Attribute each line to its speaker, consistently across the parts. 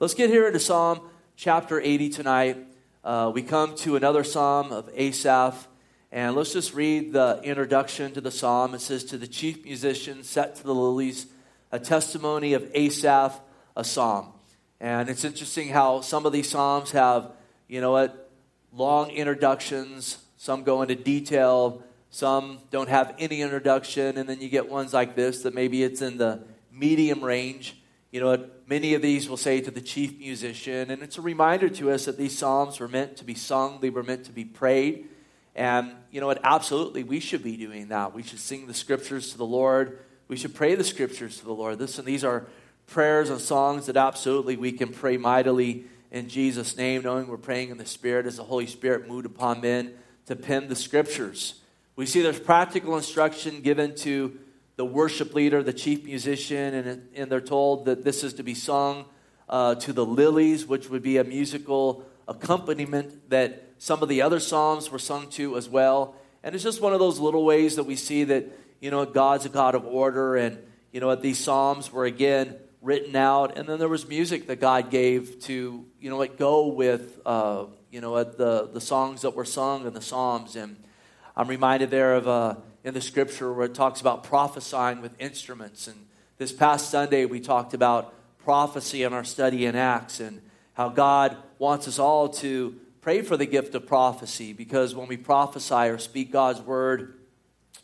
Speaker 1: let's get here into Psalm chapter 80 tonight. Uh, we come to another psalm of Asaph, and let's just read the introduction to the psalm. It says, To the chief musician set to the lilies, a testimony of Asaph, a psalm. And it's interesting how some of these psalms have, you know what, long introductions. Some go into detail. Some don't have any introduction. And then you get ones like this that maybe it's in the medium range. You know what, many of these will say to the chief musician. And it's a reminder to us that these psalms were meant to be sung, they were meant to be prayed. And you know what, absolutely, we should be doing that. We should sing the scriptures to the Lord. We should pray the scriptures to the Lord. Listen, these are prayers and songs that absolutely we can pray mightily in Jesus' name, knowing we're praying in the Spirit as the Holy Spirit moved upon men to pen the scriptures. We see there's practical instruction given to the worship leader, the chief musician, and, and they're told that this is to be sung uh, to the lilies, which would be a musical accompaniment that some of the other psalms were sung to as well. And it's just one of those little ways that we see that, you know, God's a God of order, and, you know, these psalms were again written out, and then there was music that God gave to, you know, like go with, uh, you know, the, the songs that were sung in the Psalms. And I'm reminded there of uh, in the scripture where it talks about prophesying with instruments. And this past Sunday, we talked about prophecy in our study in Acts and how God wants us all to pray for the gift of prophecy because when we prophesy or speak God's word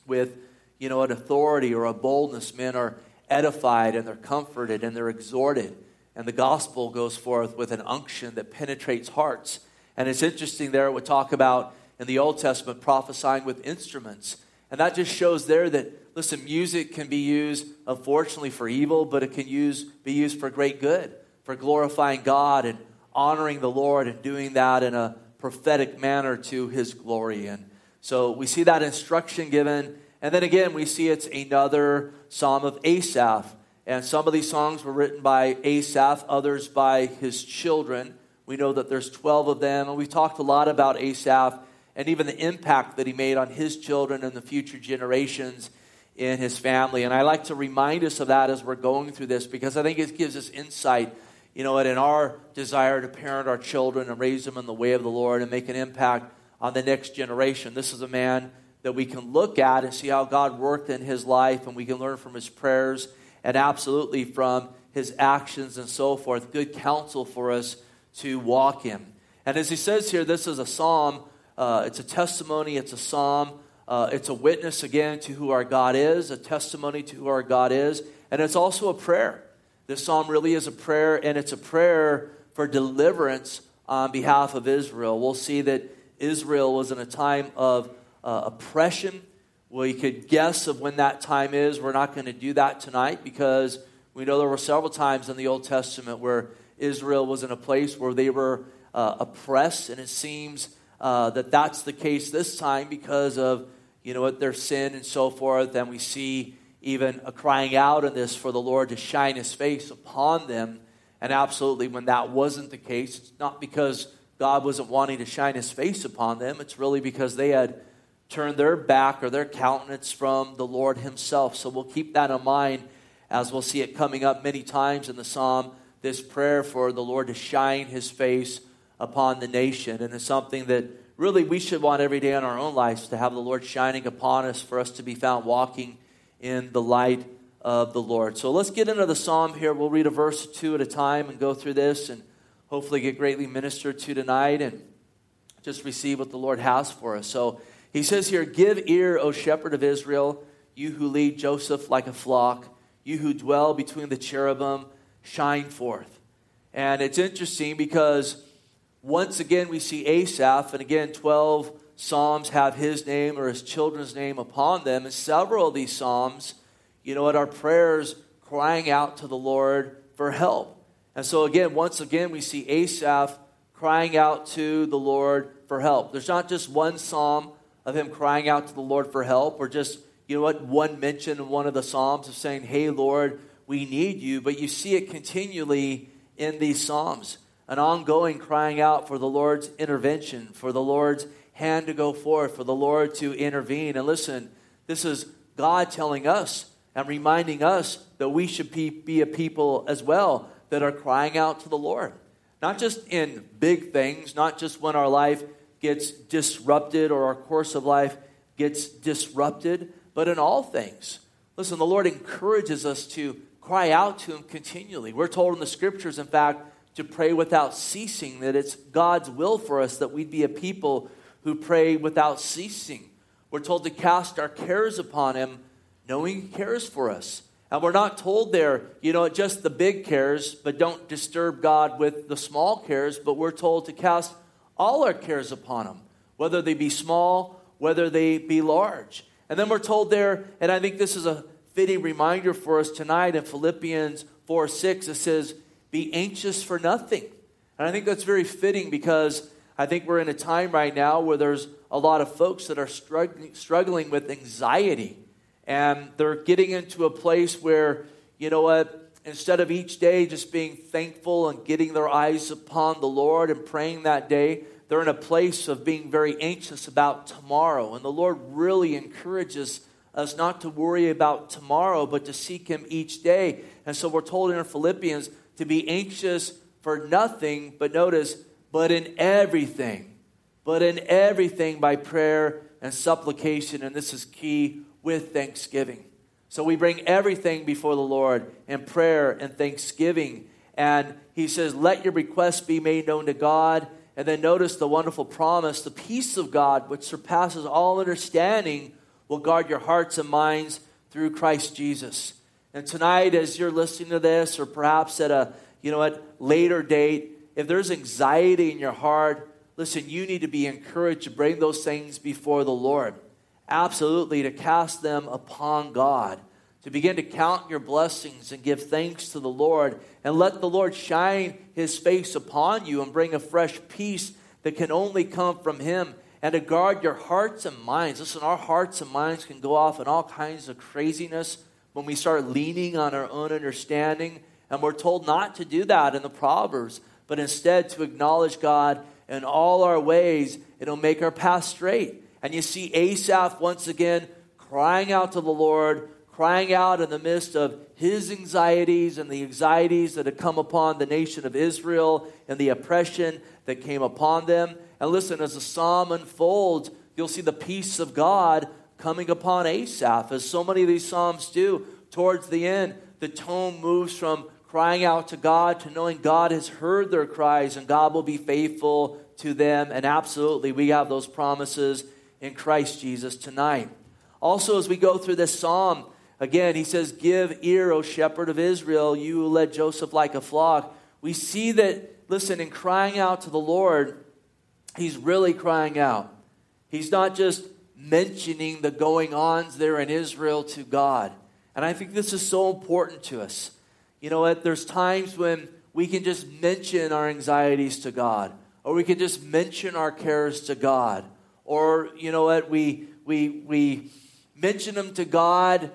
Speaker 1: with, you know, an authority or a boldness, men are edified and they're comforted and they're exhorted. And the gospel goes forth with an unction that penetrates hearts. And it's interesting there, it would talk about in the Old Testament prophesying with instruments. And that just shows there that, listen, music can be used, unfortunately, for evil, but it can use, be used for great good, for glorifying God and honoring the Lord and doing that in a prophetic manner to his glory. And so we see that instruction given and then again, we see it's another psalm of Asaph. And some of these songs were written by Asaph, others by his children. We know that there's 12 of them. And we talked a lot about Asaph and even the impact that he made on his children and the future generations in his family. And I like to remind us of that as we're going through this because I think it gives us insight, you know, in our desire to parent our children and raise them in the way of the Lord and make an impact on the next generation. This is a man that we can look at and see how God worked in his life, and we can learn from his prayers and absolutely from his actions and so forth. Good counsel for us to walk in. And as he says here, this is a psalm, uh, it's a testimony, it's a psalm, uh, it's a witness again to who our God is, a testimony to who our God is, and it's also a prayer. This psalm really is a prayer, and it's a prayer for deliverance on behalf of Israel. We'll see that Israel was in a time of uh, oppression. We could guess of when that time is. We're not going to do that tonight because we know there were several times in the Old Testament where Israel was in a place where they were uh, oppressed, and it seems uh, that that's the case this time because of you know what their sin and so forth. And we see even a crying out in this for the Lord to shine His face upon them. And absolutely, when that wasn't the case, it's not because God wasn't wanting to shine His face upon them. It's really because they had turned their back or their countenance from the Lord Himself. So we'll keep that in mind as we'll see it coming up many times in the psalm this prayer for the Lord to shine His face upon the nation. And it's something that really we should want every day in our own lives to have the Lord shining upon us for us to be found walking in the light of the Lord. So let's get into the psalm here. We'll read a verse or two at a time and go through this and hopefully get greatly ministered to tonight and just receive what the Lord has for us. So he says here, Give ear, O shepherd of Israel, you who lead Joseph like a flock, you who dwell between the cherubim, shine forth. And it's interesting because once again we see Asaph, and again, 12 Psalms have his name or his children's name upon them. And several of these Psalms, you know what, are prayers crying out to the Lord for help. And so, again, once again, we see Asaph crying out to the Lord for help. There's not just one Psalm of him crying out to the Lord for help, or just, you know what, one mention in one of the Psalms of saying, Hey, Lord, we need you. But you see it continually in these Psalms an ongoing crying out for the Lord's intervention, for the Lord's hand to go forth, for the Lord to intervene. And listen, this is God telling us and reminding us that we should be, a people as well that are crying out to the Lord. Not just in big things, not just when our life gets disrupted or our course of life gets disrupted, but in all things. Listen, the Lord encourages us to cry out to Him continually. We're told in the scriptures, in fact, to pray without ceasing, that it's God's will for us that we'd be a people who pray without ceasing. We're told to cast our cares upon Him, knowing He cares for us. And we're not told there, you know, just the big cares, but don't disturb God with the small cares, but we're told to cast all our cares upon Him, whether they be small, whether they be large. And then we're told there, and I think this is a fitting reminder for us tonight in Philippians 4 6, it says, Be anxious for nothing. And I think that's very fitting because I think we're in a time right now where there's a lot of folks that are struggling, struggling with anxiety. And they're getting into a place where, you know what, instead of each day just being thankful and getting their eyes upon the Lord and praying that day, they're in a place of being very anxious about tomorrow. And the Lord really encourages us not to worry about tomorrow, but to seek Him each day. And so we're told in Philippians to be anxious for nothing, but notice, but in everything. But in everything by prayer and supplication. And this is key with thanksgiving. So we bring everything before the Lord in prayer and thanksgiving. And He says, Let your requests be made known to God and then notice the wonderful promise the peace of God, which surpasses all understanding, will guard your hearts and minds through Christ Jesus. And tonight, as you're listening to this, or perhaps at a you know at later date, if there's anxiety in your heart, listen, you need to be encouraged to bring those things before the Lord. Absolutely, to cast them upon God to begin to count your blessings and give thanks to the Lord and let the Lord shine his face upon you and bring a fresh peace that can only come from him and to guard your hearts and minds. Listen, our hearts and minds can go off in all kinds of craziness when we start leaning on our own understanding. And we're told not to do that in the Proverbs, but instead to acknowledge God in all our ways. It'll make our path straight. And you see Asaph once again crying out to the Lord crying out in the midst of his anxieties and the anxieties that had come upon the nation of Israel and the oppression that came upon them. And listen, as the psalm unfolds, you'll see the peace of God coming upon Asaph, as so many of these psalms do. Towards the end, the tone moves from crying out to God to knowing God has heard their cries and God will be faithful to them. And absolutely, we have those promises in Christ Jesus tonight. Also, as we go through this psalm, Again, he says, Give ear, O shepherd of Israel, you who led Joseph like a flock. We see that, listen, in crying out to the Lord, he's really crying out. He's not just mentioning the going ons there in Israel to God. And I think this is so important to us. You know what? There's times when we can just mention our anxieties to God, or we can just mention our cares to God, or, you know what? We, we, we mention them to God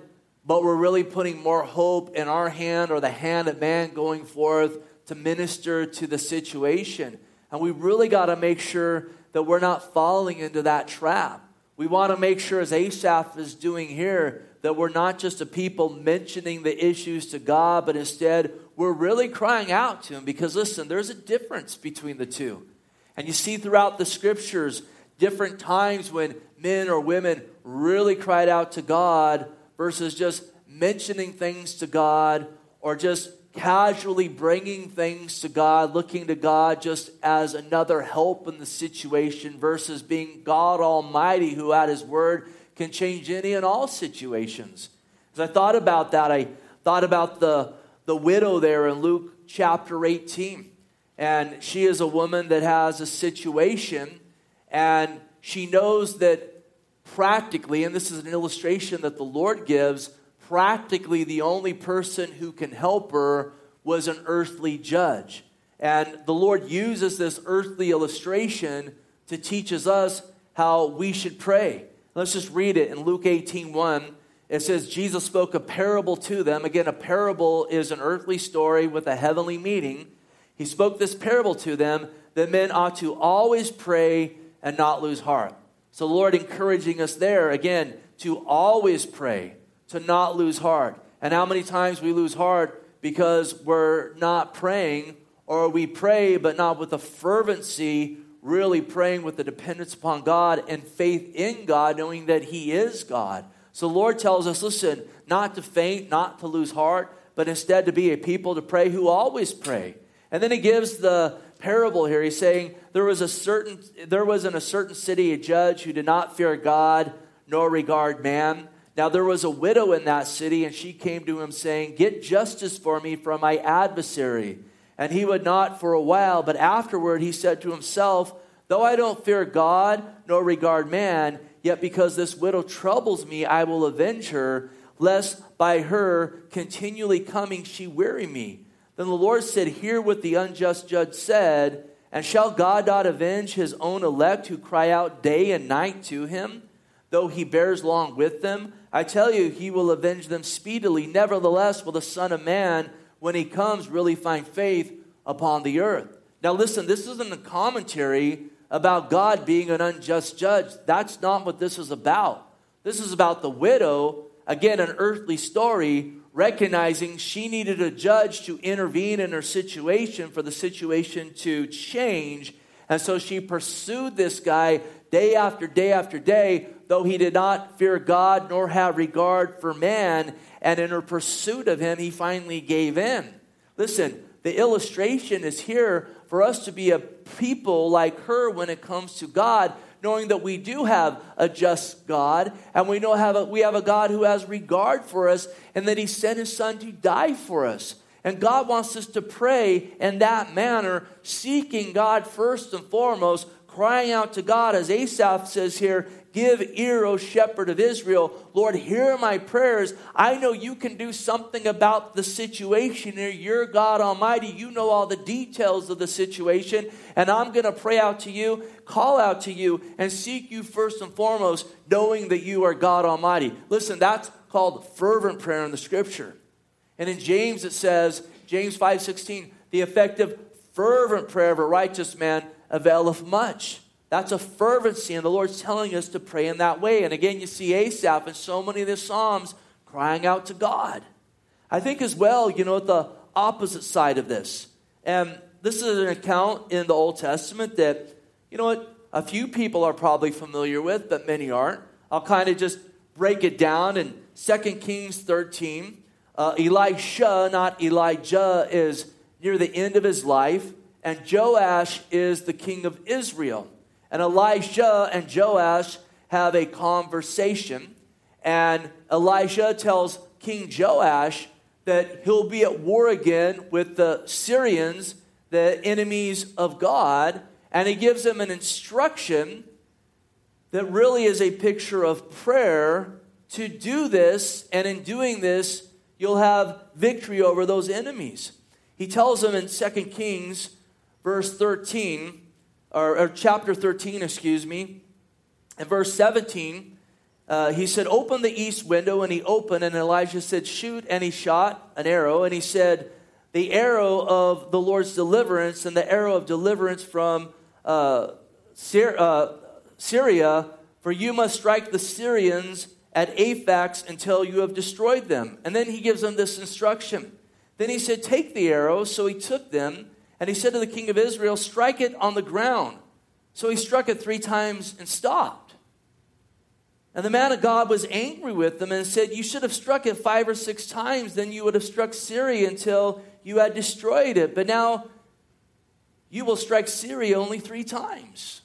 Speaker 1: but we're really putting more hope in our hand or the hand of man going forth to minister to the situation. And we really got to make sure that we're not falling into that trap. We want to make sure, as Asaph is doing here, that we're not just a people mentioning the issues to God, but instead we're really crying out to Him. Because listen, there's a difference between the two. And you see throughout the scriptures different times when men or women really cried out to God versus just mentioning things to God or just casually bringing things to God, looking to God just as another help in the situation versus being God Almighty who at His Word can change any and all situations. As I thought about that, I thought about the, the widow there in Luke chapter 18. And she is a woman that has a situation, and she knows that practically, and this is an illustration that the Lord gives, practically the only person who can help her was an earthly judge. And the Lord uses this earthly illustration to teach us how we should pray. Let's just read it in Luke 18 1. It says, Jesus spoke a parable to them. Again, a parable is an earthly story with a heavenly meaning. He spoke this parable to them that men ought to always pray and not lose heart. So, Lord, encouraging us there again to always pray, to not lose heart. And how many times we lose heart because we're not praying, or we pray but not with a fervency, really praying with the dependence upon God and faith in God, knowing that He is God. So the Lord tells us, listen, not to faint, not to lose heart, but instead to be a people to pray who always pray. And then he gives the parable here. He's saying there was a certain there was in a certain city a judge who did not fear God nor regard man. Now there was a widow in that city, and she came to him saying, Get justice for me from my adversary. And he would not for a while, but afterward he said to himself, Though I don't fear God nor regard man, yet because this widow troubles me, I will avenge her, lest by her continually coming she weary me. Then the Lord said, Hear what the unjust judge said, and shall God not avenge his own elect who cry out day and night to him, though he bears long with them? I tell you, he will avenge them speedily. Nevertheless, will the Son of Man, when he comes, really find faith upon the earth? Now, listen, this isn't a commentary about God being an unjust judge. That's not what this is about. This is about the widow, again, an earthly story recognizing she needed a judge to intervene in her situation for the situation to change. And so she pursued this guy day after day after day, though he did not fear God nor have regard for man. And in her pursuit of him, he finally gave in. Listen, the illustration is here for us to be a people like her when it comes to God knowing that we do have a just God and we know have a, we have a God who has regard for us and that he sent his son to die for us. And God wants us to pray in that manner, seeking God first and foremost, crying out to God, as Asaph says here, Give ear, O shepherd of Israel. Lord, hear my prayers. I know you can do something about the situation here. You're God Almighty. You know all the details of the situation. And I'm going to pray out to you, call out to you, and seek you first and foremost, knowing that you are God Almighty. Listen, that's called fervent prayer in the scripture. And in James it says, James 5:16, the effective fervent prayer of a righteous man availeth much. That's a fervency, and the Lord's telling us to pray in that way. And again, you see Asaph in so many of the Psalms crying out to God. I think as well, you know, at the opposite side of this. And this is an account in the Old Testament that, you know what, a few people are probably familiar with, but many aren't. I'll kind of just break it down in 2 Kings 13. Uh, Elisha, not Elijah, is near the end of his life, and Joash is the king of Israel. And Elisha and Joash have a conversation, and Elisha tells King Joash that he'll be at war again with the Syrians, the enemies of God, and he gives him an instruction that really is a picture of prayer. To do this, and in doing this, you'll have victory over those enemies. He tells them in 2 Kings, verse 13, or, or chapter 13, excuse me, in verse 17, uh, he said, Open the east window, and he opened, and Elijah said, Shoot, and he shot an arrow, and he said, The arrow of the Lord's deliverance, and the arrow of deliverance from uh, Syria, uh, Syria, for you must strike the Syrians at Aphek until you have destroyed them. And then he gives them this instruction. Then he said, Take the arrow. So he took them and he said to the king of Israel, Strike it on the ground. So he struck it three times and stopped. And the man of God was angry with them and said, You should have struck it five or six times, then you would have struck Syria until you had destroyed it. But now you will strike Syria only three times.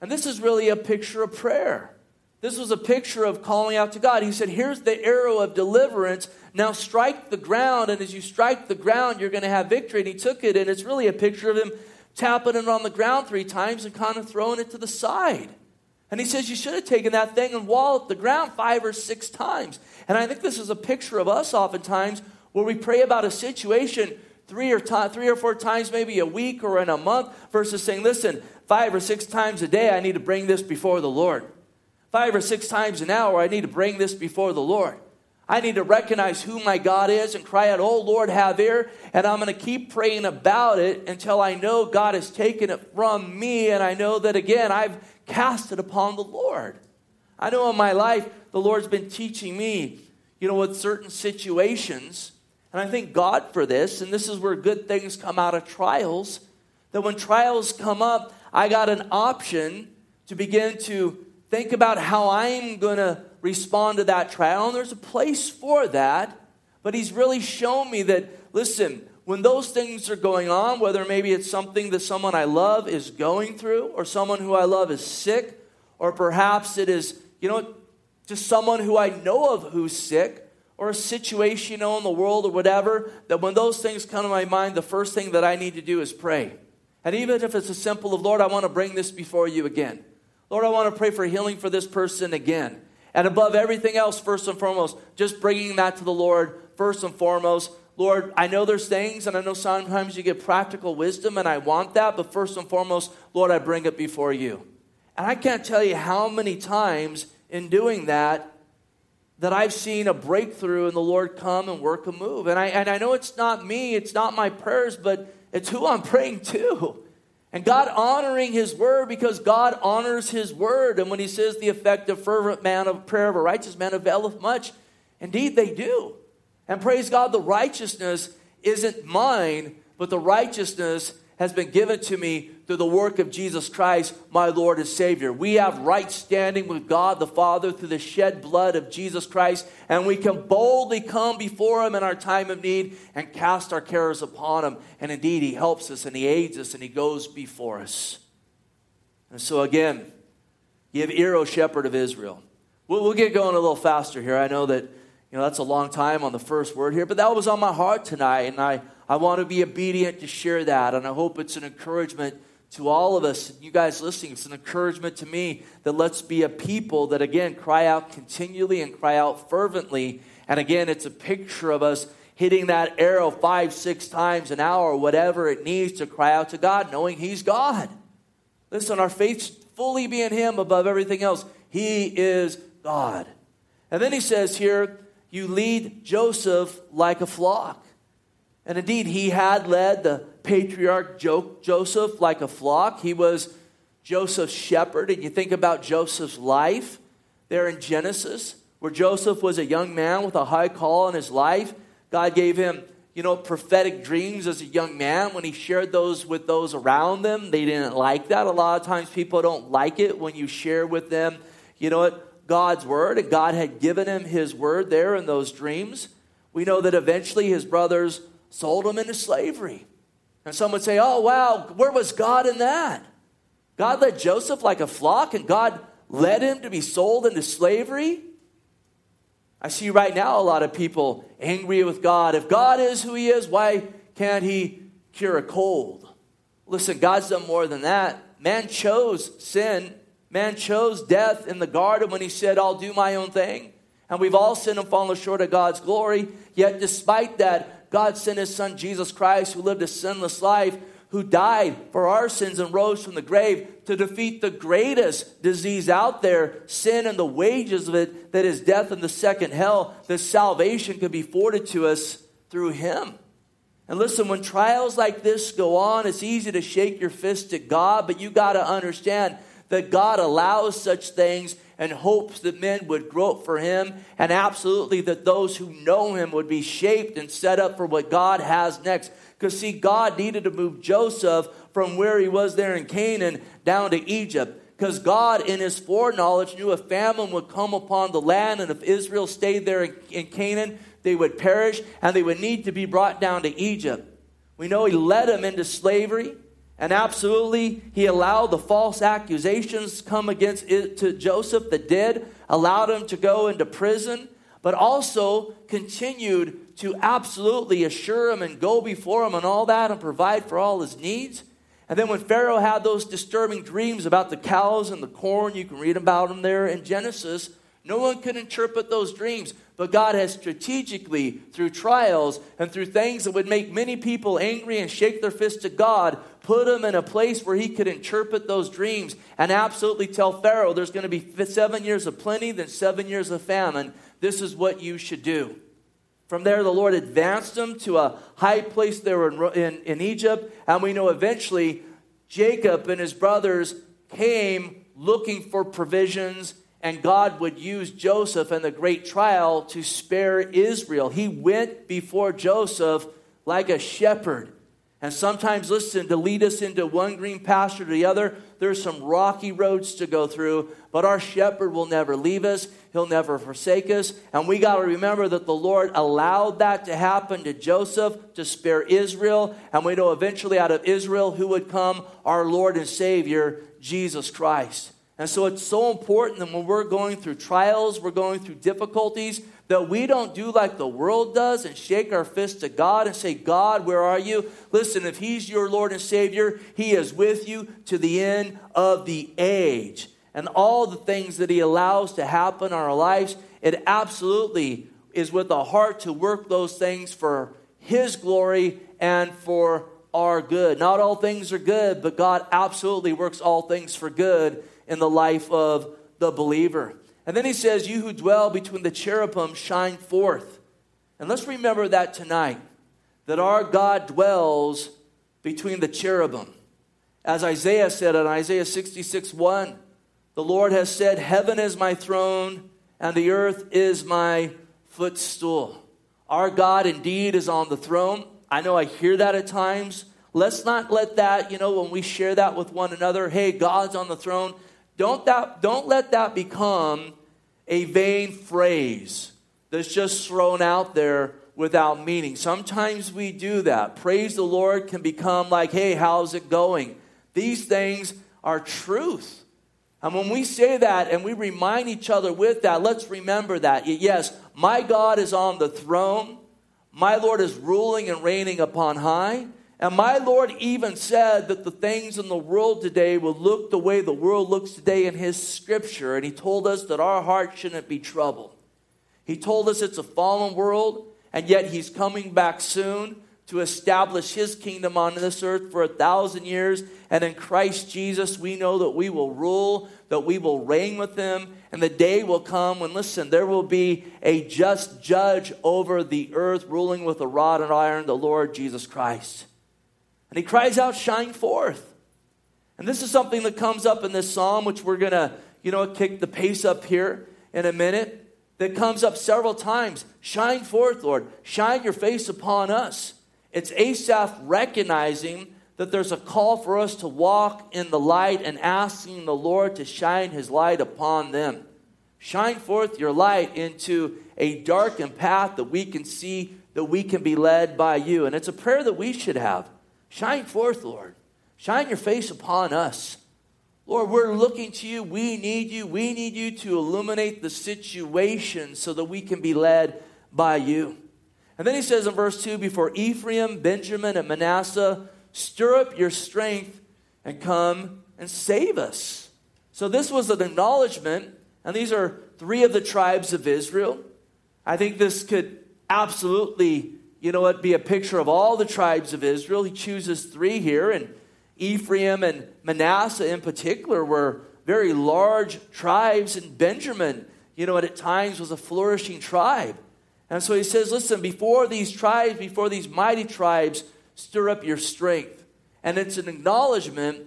Speaker 1: And this is really a picture of prayer. This was a picture of calling out to God. He said, Here's the arrow of deliverance. Now strike the ground. And as you strike the ground, you're going to have victory. And he took it, and it's really a picture of him tapping it on the ground three times and kind of throwing it to the side. And he says, You should have taken that thing and walloped the ground five or six times. And I think this is a picture of us oftentimes where we pray about a situation three or, t- three or four times, maybe a week or in a month, versus saying, Listen, five or six times a day, I need to bring this before the Lord five or six times an hour, I need to bring this before the Lord. I need to recognize who my God is and cry out, Oh Lord, have ear. And I'm going to keep praying about it until I know God has taken it from me. And I know that again, I've cast it upon the Lord. I know in my life, the Lord's been teaching me, you know, with certain situations, And I thank God for this. And this is where good things come out of trials. That when trials come up, I got an option to begin to think about how I'm going to respond to that trial. And there's a place for that. But He's really shown me that, listen, when those things are going on, whether maybe it's something that someone I love is going through, or someone who I love is sick, or perhaps it is, you know, just someone who I know of who's sick, or a situation, you know, in the world or whatever, that when those things come to my mind, the first thing that I need to do is pray. And even if it's a simple of, Lord, I want to bring this before you again. Lord, I want to pray for healing for this person again. And above everything else, first and foremost, just bringing that to the Lord first and foremost. Lord, I know there's things, and I know sometimes you get practical wisdom, and I want that, but first and foremost, Lord, I bring it before you. And I can't tell you how many times in doing that that I've seen a breakthrough and the Lord come and work a move. And I, and I know it's not me, it's not my prayers, but it's who I'm praying to. And God honoring His word because God honors His word. And when He says the effective, fervent man of prayer of a righteous man availeth much, indeed they do. And praise God, the righteousness isn't mine, but the righteousness has been given to me through the work of Jesus Christ, my Lord and Savior. We have right standing with God the Father through the shed blood of Jesus Christ, and we can boldly come before Him in our time of need and cast our cares upon Him. And indeed, He helps us and He aids us and He goes before us. And so, again, give ear, O shepherd of Israel. We'll, we'll get going a little faster here. I know that you know that's a long time on the first word here, but that was on my heart tonight, and I I want to be obedient to share that. And I hope it's an encouragement to all of us. You guys listening, it's an encouragement to me that let's be a people that, again, cry out continually and cry out fervently. And again, it's a picture of us hitting that arrow five, six times an hour, whatever it needs to cry out to God, knowing He's God. Listen, our faith fully be in Him above everything else. He is God. And then He says here, you lead Joseph like a flock. And indeed, he had led the patriarch Joseph like a flock. He was Joseph's shepherd. And you think about Joseph's life there in Genesis, where Joseph was a young man with a high call in his life. God gave him, you know, prophetic dreams as a young man. When he shared those with those around them, they didn't like that. A lot of times people don't like it when you share with them, you know what, God's word. And God had given him his word there in those dreams. We know that eventually his brothers sold him into slavery. And some would say, oh, wow, where was God in that? God led Joseph like a flock and God led him to be sold into slavery? I see right now a lot of people angry with God. If God is who He is, why can't He cure a cold? Listen, God's done more than that. Man chose sin, man chose death in the garden when He said, I'll do my own thing. And we've all sinned and fallen short of God's glory. Yet, despite that, God sent his son Jesus Christ, who lived a sinless life, who died for our sins and rose from the grave to defeat the greatest disease out there, sin and the wages of it, that is death and the second hell, that salvation could be afforded to us through him. And listen, when trials like this go on, it's easy to shake your fist at God, but you got to understand that God allows such things and hopes that men would grope for him, and absolutely that those who know him would be shaped and set up for what God has next. Because, see, God needed to move Joseph from where he was there in Canaan down to Egypt. Because God, in his foreknowledge, knew a famine would come upon the land, and if Israel stayed there in, in Canaan, they would perish and they would need to be brought down to Egypt. We know he led them into slavery. And absolutely, he allowed the false accusations come against it to Joseph that did, allowed him to go into prison, but also continued to absolutely assure him and go before him and all that and provide for all his needs. And then when Pharaoh had those disturbing dreams about the cows and the corn, you can read about them there in Genesis, no one could interpret those dreams. But God has strategically, through trials and through things that would make many people angry and shake their fist at God, put him in a place where he could interpret those dreams and absolutely tell Pharaoh there's going to be seven years of plenty, then seven years of famine. This is what you should do. From there, the Lord advanced him to a high place there in, in, in Egypt, and we know eventually Jacob and his brothers came looking for provisions and God would use Joseph in the great trial to spare Israel. He went before Joseph like a shepherd. And sometimes, listen, to lead us into one green pasture to the other, there's some rocky roads to go through, but our shepherd will never leave us. He'll never forsake us. And we got to remember that the Lord allowed that to happen to Joseph to spare Israel. And we know eventually out of Israel who would come? Our Lord and Savior, Jesus Christ. And so it's so important that when we're going through trials, we're going through difficulties, that we don't do like the world does and shake our fist to God and say, God, where are you? Listen, if He's your Lord and Savior, He is with you to the end of the age. And all the things that He allows to happen in our lives, it absolutely is with a heart to work those things for His glory and for our good. Not all things are good, but God absolutely works all things for good in the life of the believer. And then he says, You who dwell between the cherubim shine forth. And let's remember that tonight, that our God dwells between the cherubim. As Isaiah said in Isaiah 66 1, the Lord has said, Heaven is my throne, and the earth is my footstool. Our God indeed is on the throne. I know I hear that at times. Let's not let that, you know, when we share that with one another, hey, God's on the throne. Don't, that, don't let that become a vain phrase that's just thrown out there without meaning. Sometimes we do that. Praise the Lord can become like, hey, how's it going? These things are truth. And when we say that and we remind each other with that, let's remember that. Yes, my God is on the throne. My Lord is ruling and reigning upon high. And my Lord even said that the things in the world today will look the way the world looks today in His scripture. And He told us that our heart shouldn't be troubled. He told us it's a fallen world, and yet He's coming back soon to establish His kingdom on this earth for a thousand years. And in Christ Jesus, we know that we will rule, that we will reign with Him. And the day will come when, listen, there will be a just judge over the earth, ruling with a rod and iron, the Lord Jesus Christ. And he cries out, Shine forth. And this is something that comes up in this psalm, which we're going to, you know, kick the pace up here in a minute, that comes up several times. Shine forth, Lord. Shine your face upon us. It's Asaph recognizing that there's a call for us to walk in the light and asking the Lord to shine his light upon them. Shine forth your light into a darkened path that we can see, that we can be led by you. And it's a prayer that we should have. Shine forth, Lord. Shine your face upon us. Lord, we're looking to you. We need you. We need you to illuminate the situation so that we can be led by you. And then he says in verse 2 Before Ephraim, Benjamin, and Manasseh, stir up your strength and come and save us. So this was an acknowledgement, and these are three of the tribes of Israel. I think this could absolutely you know what, be a picture of all the tribes of Israel. He chooses three here, and Ephraim and Manasseh in particular were very large tribes, and Benjamin, you know, at times was a flourishing tribe. And so he says, listen, before these tribes, before these mighty tribes, stir up your strength. And it's an acknowledgement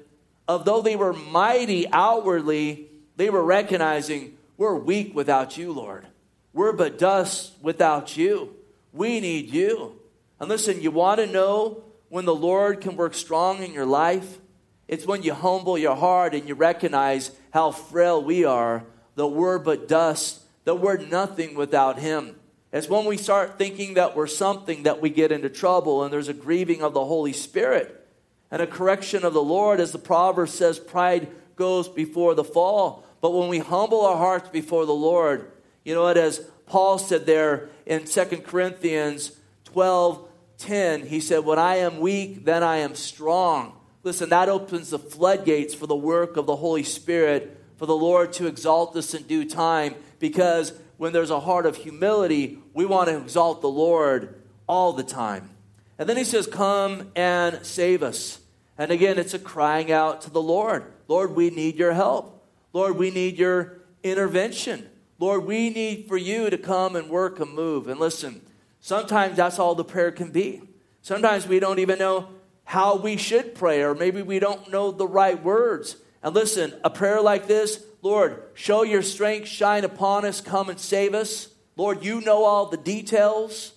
Speaker 1: of though they were mighty outwardly, they were recognizing, we're weak without you, Lord. We're but dust without you. We need you. And listen, you want to know when the Lord can work strong in your life? It's when you humble your heart and you recognize how frail we are, that we're but dust, that we're nothing without Him. It's when we start thinking that we're something that we get into trouble, and there's a grieving of the Holy Spirit and a correction of the Lord. As the proverb says, pride goes before the fall. But when we humble our hearts before the Lord, you know what? As Paul said there in 2 Corinthians 12 10, he said, When I am weak, then I am strong. Listen, that opens the floodgates for the work of the Holy Spirit, for the Lord to exalt us in due time, because when there's a heart of humility, we want to exalt the Lord all the time. And then he says, Come and save us. And again, it's a crying out to the Lord Lord, we need your help. Lord, we need your intervention. Lord, we need for you to come and work and move. And listen, sometimes that's all the prayer can be. Sometimes we don't even know how we should pray, or maybe we don't know the right words. And listen, a prayer like this Lord, show your strength, shine upon us, come and save us. Lord, you know all the details.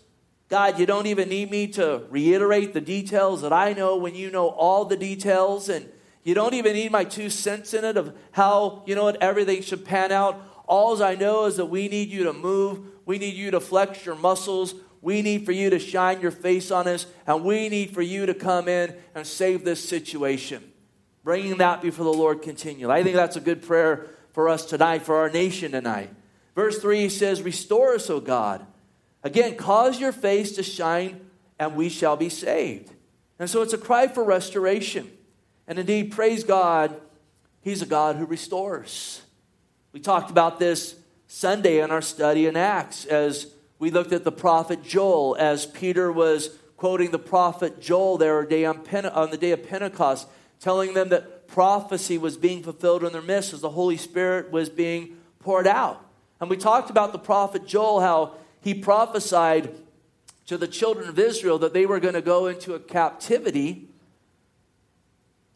Speaker 1: God, you don't even need me to reiterate the details that I know when you know all the details. And you don't even need my two cents in it of how, you know what, everything should pan out. All I know is that we need you to move. We need you to flex your muscles. We need for you to shine your face on us. And we need for you to come in and save this situation. Bringing that before the Lord continually. I think that's a good prayer for us tonight, for our nation tonight. Verse 3 says, Restore us, O God. Again, cause your face to shine, and we shall be saved. And so it's a cry for restoration. And indeed, praise God, He's a God who restores. We talked about this Sunday in our study in Acts as we looked at the prophet Joel, as Peter was quoting the prophet Joel there on the day of Pentecost, telling them that prophecy was being fulfilled in their midst as the Holy Spirit was being poured out. And we talked about the prophet Joel, how he prophesied to the children of Israel that they were going to go into a captivity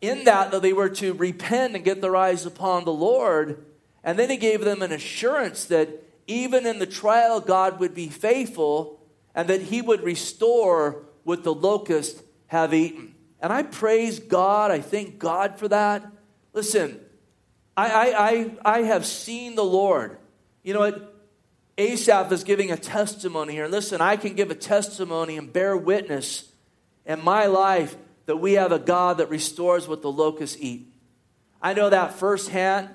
Speaker 1: in that that they were to repent and get their eyes upon the Lord. And then he gave them an assurance that even in the trial, God would be faithful and that he would restore what the locusts have eaten. And I praise God. I thank God for that. Listen, I, I, I, I have seen the Lord. You know what? Asaph is giving a testimony here. Listen, I can give a testimony and bear witness in my life that we have a God that restores what the locusts eat. I know that firsthand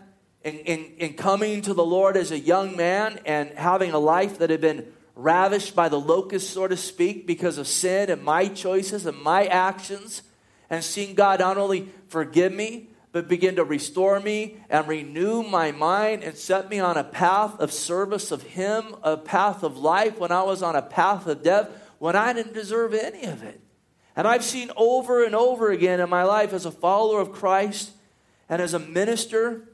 Speaker 1: in, in, in coming to the Lord as a young man and having a life that had been ravished by the locusts, so to speak, because of sin and my choices and my actions, and seeing God not only forgive me, but begin to restore me and renew my mind and set me on a path of service of Him, a path of life when I was on a path of death, when I didn't deserve any of it. And I've seen over and over again in my life as a follower of Christ and as a minister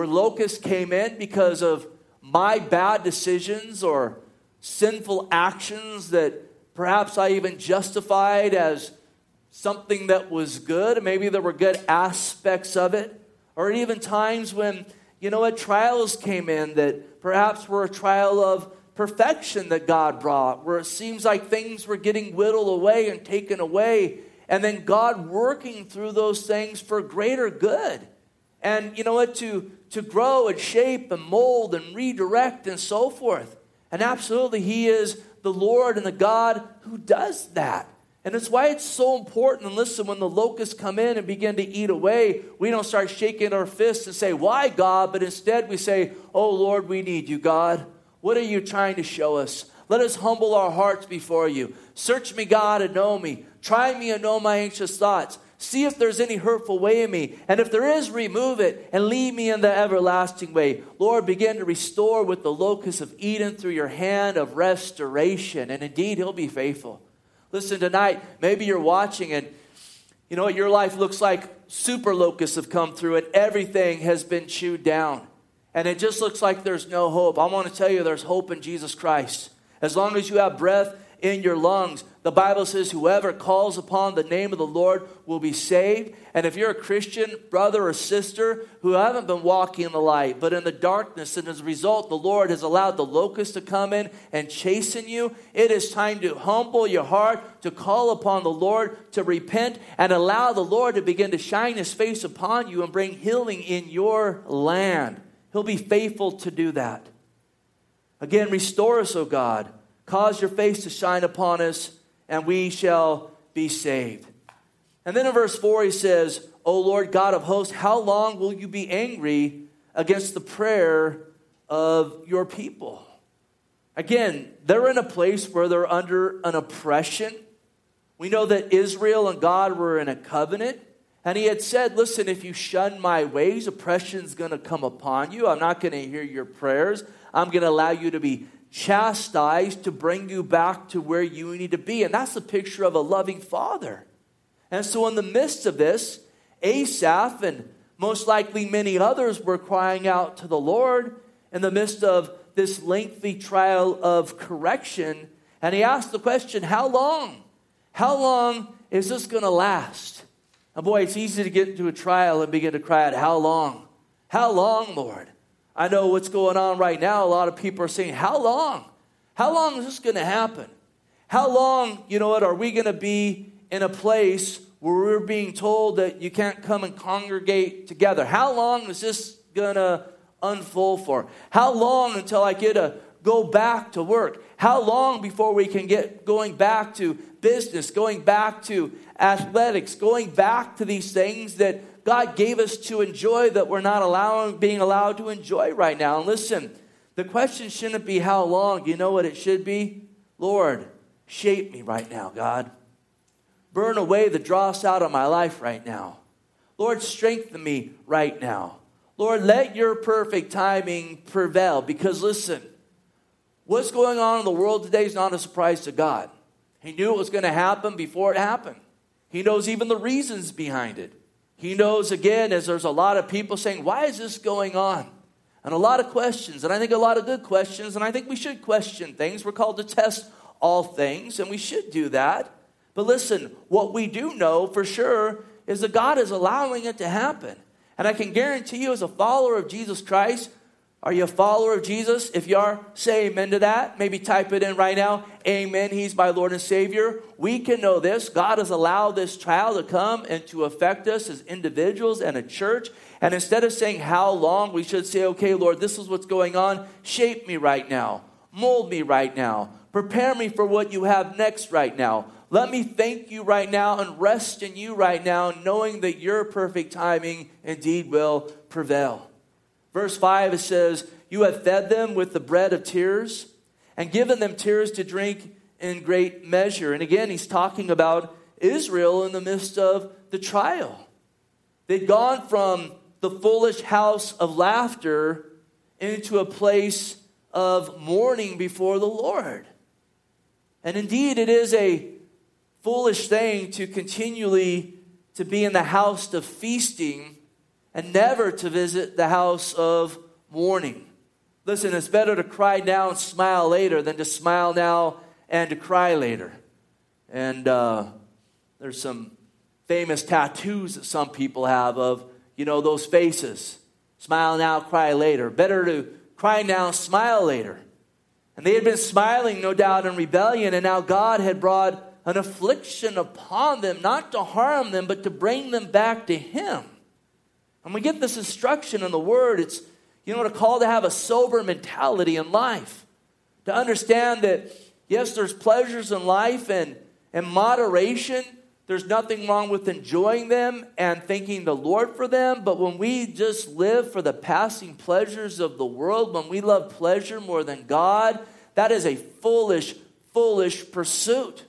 Speaker 1: where locusts came in because of my bad decisions or sinful actions that perhaps I even justified as something that was good. Maybe there were good aspects of it. Or even times when, you know what, trials came in that perhaps were a trial of perfection that God brought, where it seems like things were getting whittled away and taken away, and then God working through those things for greater good. And you know what? To, to grow and shape and mold and redirect and so forth. And absolutely, He is the Lord and the God who does that. And it's why it's so important. And listen, when the locusts come in and begin to eat away, we don't start shaking our fists and say, Why, God? But instead we say, Oh, Lord, we need you, God. What are you trying to show us? Let us humble our hearts before you. Search me, God, and know me. Try me and know my anxious thoughts. See if there's any hurtful way in me. And if there is, remove it and lead me in the everlasting way. Lord, begin to restore with the locust of Eden through your hand of restoration. And indeed, He'll be faithful. Listen, tonight, maybe you're watching and you know what your life looks like super locusts have come through and everything has been chewed down and it just looks like there's no hope, I want to tell you there's hope in Jesus Christ. As long as you have breath in your lungs, the Bible says, whoever calls upon the name of the Lord will be saved. And if you're a Christian brother or sister who haven't been walking in the light, but in the darkness, and as a result, the Lord has allowed the locust to come in and chasten you, it is time to humble your heart, to call upon the Lord, to repent, and allow the Lord to begin to shine his face upon you and bring healing in your land. He'll be faithful to do that. Again, restore us, O God. Cause your face to shine upon us, and we shall be saved. And then in verse 4, he says, O Lord God of hosts, how long will you be angry against the prayer of your people? Again, they're in a place where they're under an oppression. We know that Israel and God were in a covenant. And he had said, Listen, if you shun my ways, oppression's going to come upon you. I'm not going to hear your prayers. I'm going to allow you to be chastised to bring you back to where you need to be. And that's the picture of a loving father. And so, in the midst of this, Asaph and most likely many others were crying out to the Lord in the midst of this lengthy trial of correction. And he asked the question, How long? How long is this going to last? And boy, it's easy to get into a trial and begin to cry out, How long? How long, Lord? I know what's going on right now. A lot of people are saying, How long? How long is this going to happen? How long, you know what, are we going to be in a place where we're being told that you can't come and congregate together? How long is this going to unfold for? How long until I get to go back to work? How long before we can get going back to business, going back to athletics, going back to these things that God gave us to enjoy that we're not allowing being allowed to enjoy right now? And listen, the question shouldn't be how long. You know what it should be? Lord, shape me right now, God. Burn away the dross out of my life right now. Lord, strengthen me right now. Lord, let your perfect timing prevail. Because listen, what's going on in the world today is not a surprise to God. He knew it was going to happen before it happened. He knows even the reasons behind it. He knows, again, as there's a lot of people saying, Why is this going on? And a lot of questions, and I think a lot of good questions, and I think we should question things. We're called to test all things, and we should do that. But listen, what we do know for sure is that God is allowing it to happen. And I can guarantee you, as a follower of Jesus Christ, are you a follower of Jesus? If you are, say amen to that. Maybe type it in right now. Amen. He's my Lord and Savior. We can know this. God has allowed this trial to come and to affect us as individuals and a church. And instead of saying how long, we should say, okay, Lord, this is what's going on. Shape me right now. Mold me right now. Prepare me for what you have next right now. Let me thank you right now and rest in you right now, knowing that your perfect timing indeed will prevail. Verse 5, it says, You have fed them with the bread of tears and given them tears to drink in great measure. And again, he's talking about Israel in the midst of the trial. They'd gone from the foolish house of laughter into a place of mourning before the Lord. And indeed, it is a foolish thing to continually to be in the house of feasting and never to visit the house of mourning. Listen, it's better to cry now and smile later than to smile now and to cry later. And uh, there's some famous tattoos that some people have of, you know, those faces. Smile now, cry later. Better to cry now, smile later. And they had been smiling, no doubt, in rebellion, and now God had brought an affliction upon them, not to harm them, but to bring them back to Him. And we get this instruction in the Word. It's, you know, what a call to have a sober mentality in life. To understand that, yes, there's pleasures in life and, and moderation. There's nothing wrong with enjoying them and thanking the Lord for them. But when we just live for the passing pleasures of the world, when we love pleasure more than God, that is a foolish, foolish pursuit.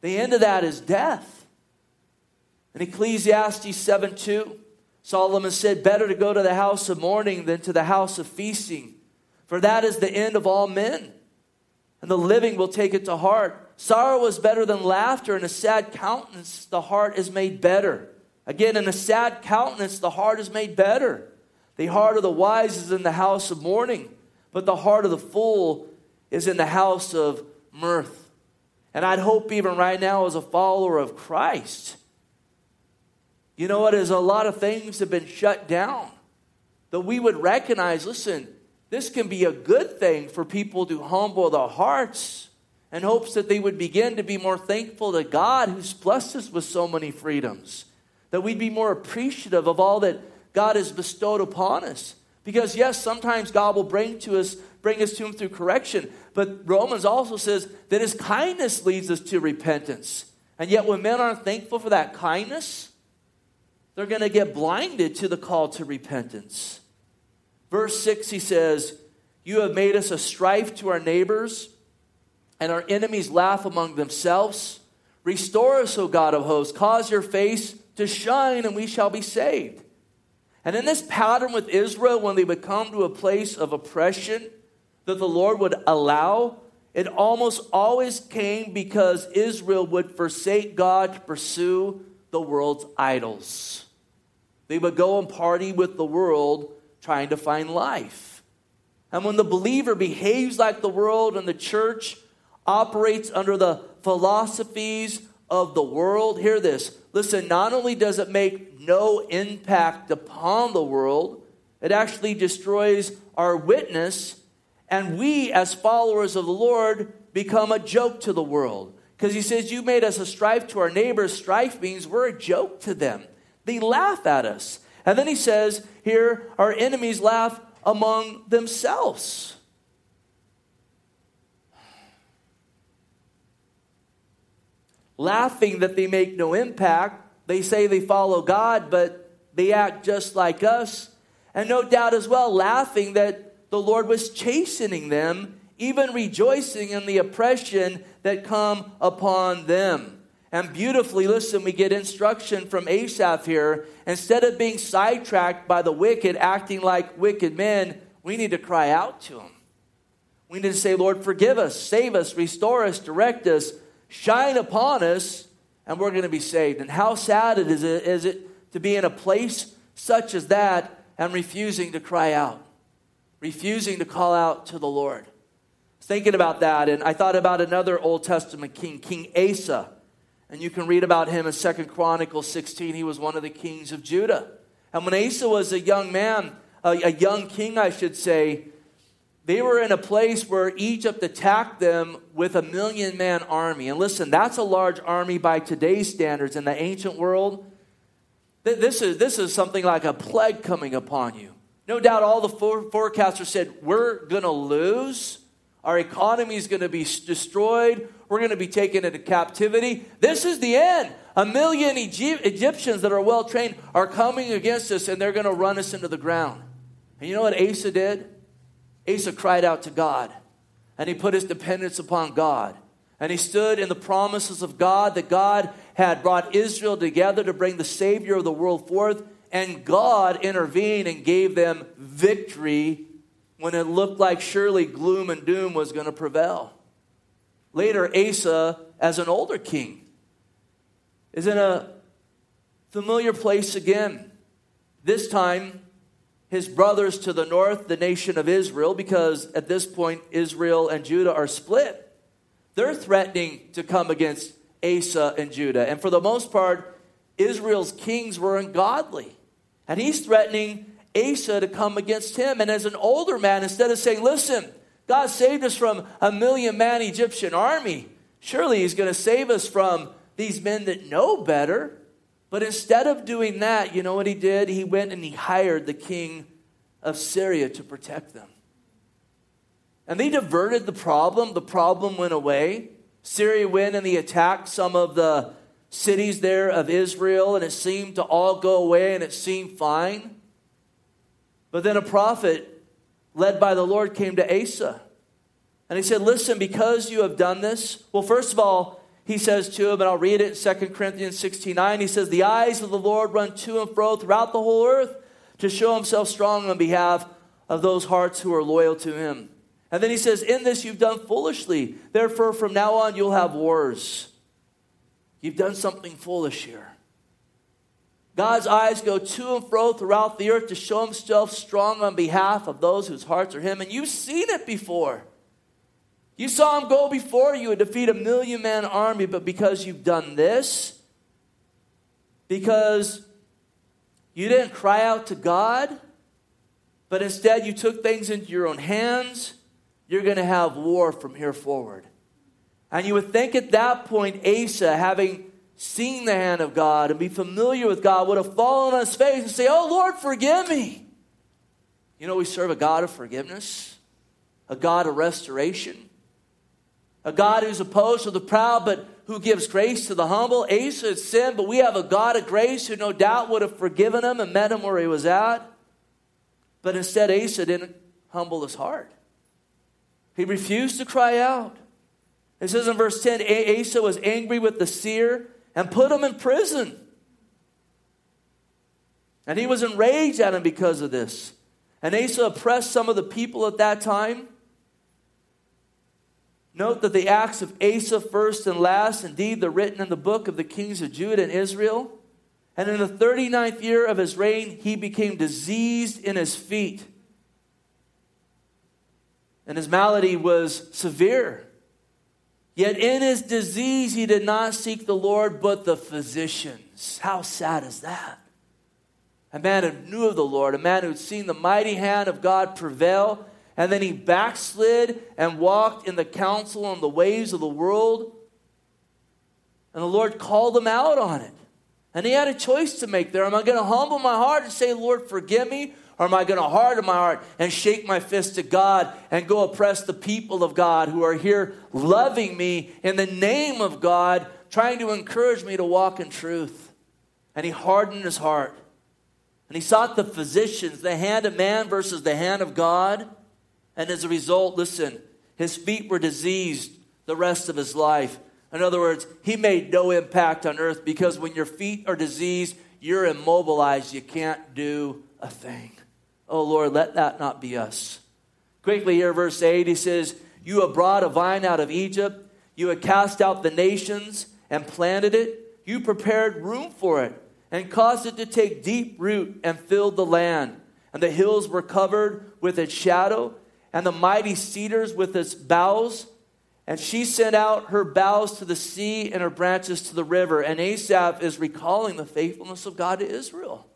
Speaker 1: The end of that is death. In Ecclesiastes 7 2, Solomon said, Better to go to the house of mourning than to the house of feasting, for that is the end of all men. And the living will take it to heart. Sorrow is better than laughter, and a sad countenance, the heart is made better. Again, in a sad countenance, the heart is made better. The heart of the wise is in the house of mourning, but the heart of the fool is in the house of mirth. And I'd hope even right now, as a follower of Christ, you know what? As a lot of things have been shut down, that we would recognize listen, this can be a good thing for people to humble their hearts in hopes that they would begin to be more thankful to God who's blessed us with so many freedoms. That we'd be more appreciative of all that God has bestowed upon us. Because yes, sometimes God will bring to us, bring us to him through correction, but Romans also says that his kindness leads us to repentance. And yet when men aren't thankful for that kindness, they're going to get blinded to the call to repentance. Verse 6, he says, You have made us a strife to our neighbors, and our enemies laugh among themselves. Restore us, O God of hosts. Cause your face to shine, and we shall be saved. And in this pattern with Israel, when they would come to a place of oppression that the Lord would allow, it almost always came because Israel would forsake God to pursue the world's idols. They would go and party with the world trying to find life. And when the believer behaves like the world and the church operates under the philosophies of the world. Hear this. Listen, not only does it make no impact upon the world, it actually destroys our witness, and we, as followers of the Lord, become a joke to the world. Because he says, You made us a strife to our neighbors. Strife means we're a joke to them. They laugh at us. And then he says, Here, our enemies laugh among themselves. Laughing that they make no impact. They say they follow God, but they act just like us. And no doubt as well, laughing that the Lord was chastening them, even rejoicing in the oppression that come upon them. And beautifully, listen, we get instruction from Asaph here. Instead of being sidetracked by the wicked, acting like wicked men, we need to cry out to him. We need to say, Lord, forgive us, save us, restore us, direct us, shine upon us, and we're going to be saved. And how sad it is, is it to be in a place such as that and refusing to cry out, refusing to call out to the Lord. Thinking about that, and I thought about another Old Testament king, King Asa. And you can read about him in Second Chronicles 16. He was one of the kings of Judah. And when Asa was a young man, a, young king, I should say, they were in a place where Egypt attacked them with a million man army. And listen, that's a large army by today's standards. In the ancient world, this is, this is something like a plague coming upon you. No doubt all the forecasters said, We're going to lose. Our economy is going to be destroyed. We're going to be taken into captivity. This is the end. A million Egyptians that are well trained are coming against us and they're going to run us into the ground. And you know what Asa did? Asa cried out to God and he put his dependence upon God. And he stood in the promises of God that God had brought Israel together to bring the Savior of the world forth. And God intervened and gave them victory when it looked like surely gloom and doom was going to prevail. Later, Asa, as an older king, is in a familiar place again. This time, his brothers to the north, the nation of Israel, because at this point, Israel and Judah are split. They're threatening to come against Asa and Judah. And for the most part, Israel's kings were ungodly. And he's threatening Asa to come against him. And as an older man, instead of saying, Listen, God saved us from a million man Egyptian army, surely he's going to save us from these men that know better. But instead of doing that, you know what he did? He went and he hired the king of Syria to protect them. And they diverted the problem. The problem went away. Syria went and they attacked some of the cities there of Israel, and it seemed to all go away and it seemed fine. But then a prophet led by the Lord came to Asa. And he said, Listen, because you have done this, well, first of all, he says to him, and I'll read it in 2 Corinthians 16 9. He says, The eyes of the Lord run to and fro throughout the whole earth to show himself strong on behalf of those hearts who are loyal to him. And then he says, In this you've done foolishly. Therefore, from now on, you'll have wars. You've done something foolish here. God's eyes go to and fro throughout the earth to show himself strong on behalf of those whose hearts are him. And you've seen it before. You saw him go before you and defeat a million man army, but because you've done this, because you didn't cry out to God, but instead you took things into your own hands, you're going to have war from here forward. And you would think at that point, Asa, having seen the hand of God and be familiar with God, would have fallen on his face and say, Oh Lord, forgive me. You know, we serve a God of forgiveness, a God of restoration, a God who's opposed to the proud, but who gives grace to the humble. Asa had sinned, but we have a God of grace who no doubt would have forgiven him and met him where he was at. But instead, Asa didn't humble his heart. He refused to cry out. It says in verse 10 Asa was angry with the seer and put him in prison. And he was enraged at him because of this. And Asa oppressed some of the people at that time. Note that the acts of Asa, first and last, indeed, they're written in the book of the kings of Judah and Israel. And in the 39th year of his reign, he became diseased in his feet and his malady was severe. Yet in his disease, he did not seek the Lord, but the physicians. How sad is that? A man who knew of the Lord, a man who'd seen the mighty hand of God prevail, and then he backslid and walked in the counsel and the ways of the world. And the Lord called him out on it. And he had a choice to make there. Am I going to humble my heart and say, Lord, forgive me? Or am I going to harden my heart and shake my fist to God and go oppress the people of God who are here loving me in the name of God, trying to encourage me to walk in truth? And he hardened his heart. And he sought the physicians, the hand of man versus the hand of God. And as a result, listen, his feet were diseased the rest of his life. In other words, he made no impact on earth because when your feet are diseased, you're immobilized. You can't do a thing. Oh Lord, let that not be us. Quickly here, verse 8, he says, You have brought a vine out of Egypt, you have cast out the nations and planted it, you prepared room for it, and caused it to take deep root and filled the land. And the hills were covered with its shadow, and the mighty cedars with its boughs. And she sent out her boughs to the sea and her branches to the river. And Asaph is recalling the faithfulness of God to Israel.